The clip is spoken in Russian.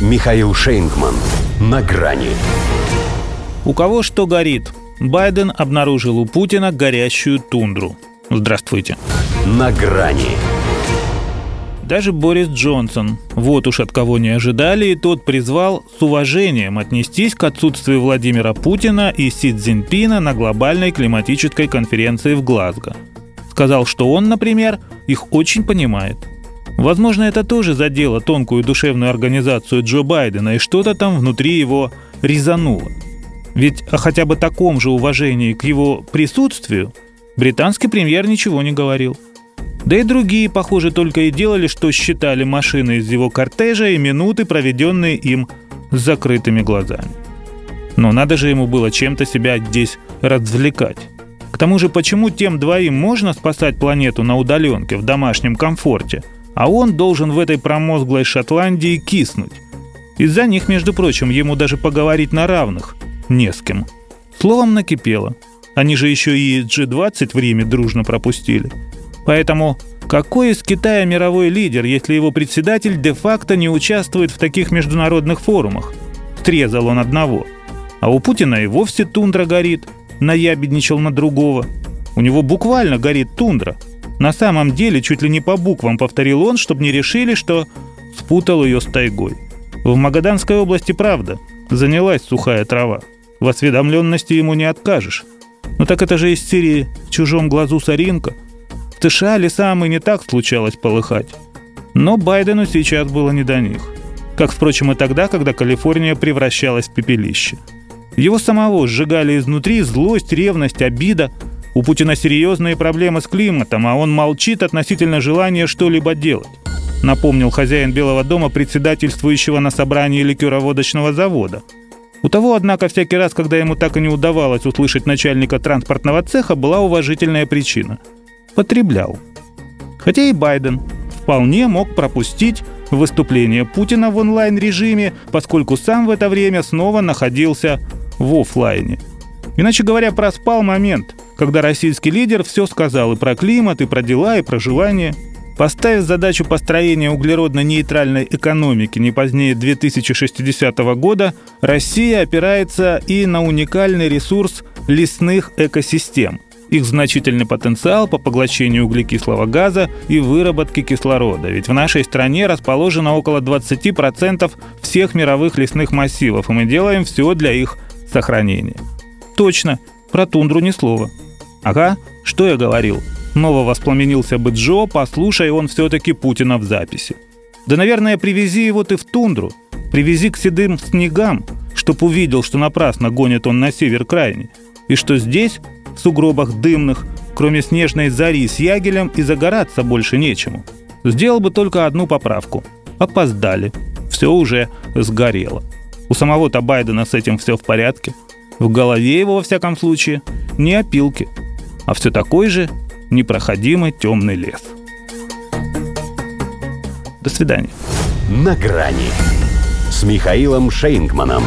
Михаил Шейнгман. На грани. У кого что горит? Байден обнаружил у Путина горящую тундру. Здравствуйте. На грани. Даже Борис Джонсон, вот уж от кого не ожидали, и тот призвал с уважением отнестись к отсутствию Владимира Путина и Си Цзиньпина на глобальной климатической конференции в Глазго. Сказал, что он, например, их очень понимает. Возможно, это тоже задело тонкую душевную организацию Джо Байдена, и что-то там внутри его резануло. Ведь о хотя бы таком же уважении к его присутствию британский премьер ничего не говорил – да и другие, похоже, только и делали, что считали машины из его кортежа и минуты, проведенные им с закрытыми глазами. Но надо же ему было чем-то себя здесь развлекать. К тому же, почему тем двоим можно спасать планету на удаленке в домашнем комфорте, а он должен в этой промозглой Шотландии киснуть? Из-за них, между прочим, ему даже поговорить на равных не с кем. Словом, накипело. Они же еще и G20 в Риме дружно пропустили – Поэтому какой из Китая мировой лидер, если его председатель де-факто не участвует в таких международных форумах? Стрезал он одного. А у Путина и вовсе тундра горит, наябедничал на другого. У него буквально горит тундра. На самом деле чуть ли не по буквам повторил он, чтобы не решили, что спутал ее с тайгой. В Магаданской области правда, занялась сухая трава. В осведомленности ему не откажешь. Ну так это же из Сирии «В чужом глазу соринка», в США лесам и не так случалось полыхать. Но Байдену сейчас было не до них. Как, впрочем, и тогда, когда Калифорния превращалась в пепелище. Его самого сжигали изнутри злость, ревность, обида. У Путина серьезные проблемы с климатом, а он молчит относительно желания что-либо делать. Напомнил хозяин Белого дома председательствующего на собрании ликероводочного завода. У того, однако, всякий раз, когда ему так и не удавалось услышать начальника транспортного цеха, была уважительная причина – потреблял. Хотя и Байден вполне мог пропустить выступление Путина в онлайн-режиме, поскольку сам в это время снова находился в офлайне. Иначе говоря, проспал момент, когда российский лидер все сказал и про климат, и про дела, и про желание. Поставив задачу построения углеродно-нейтральной экономики не позднее 2060 года, Россия опирается и на уникальный ресурс лесных экосистем – их значительный потенциал по поглощению углекислого газа и выработке кислорода. Ведь в нашей стране расположено около 20% всех мировых лесных массивов, и мы делаем все для их сохранения. Точно, про тундру ни слова. Ага, что я говорил? Снова воспламенился бы Джо, послушай он все-таки Путина в записи. Да, наверное, привези его ты в тундру. Привези к седым снегам, чтоб увидел, что напрасно гонит он на север крайне. И что здесь в сугробах дымных, кроме снежной зари с ягелем и загораться больше нечему. Сделал бы только одну поправку. Опоздали. Все уже сгорело. У самого-то Байдена с этим все в порядке. В голове его, во всяком случае, не опилки, а все такой же непроходимый темный лес. До свидания. На грани с Михаилом Шейнгманом.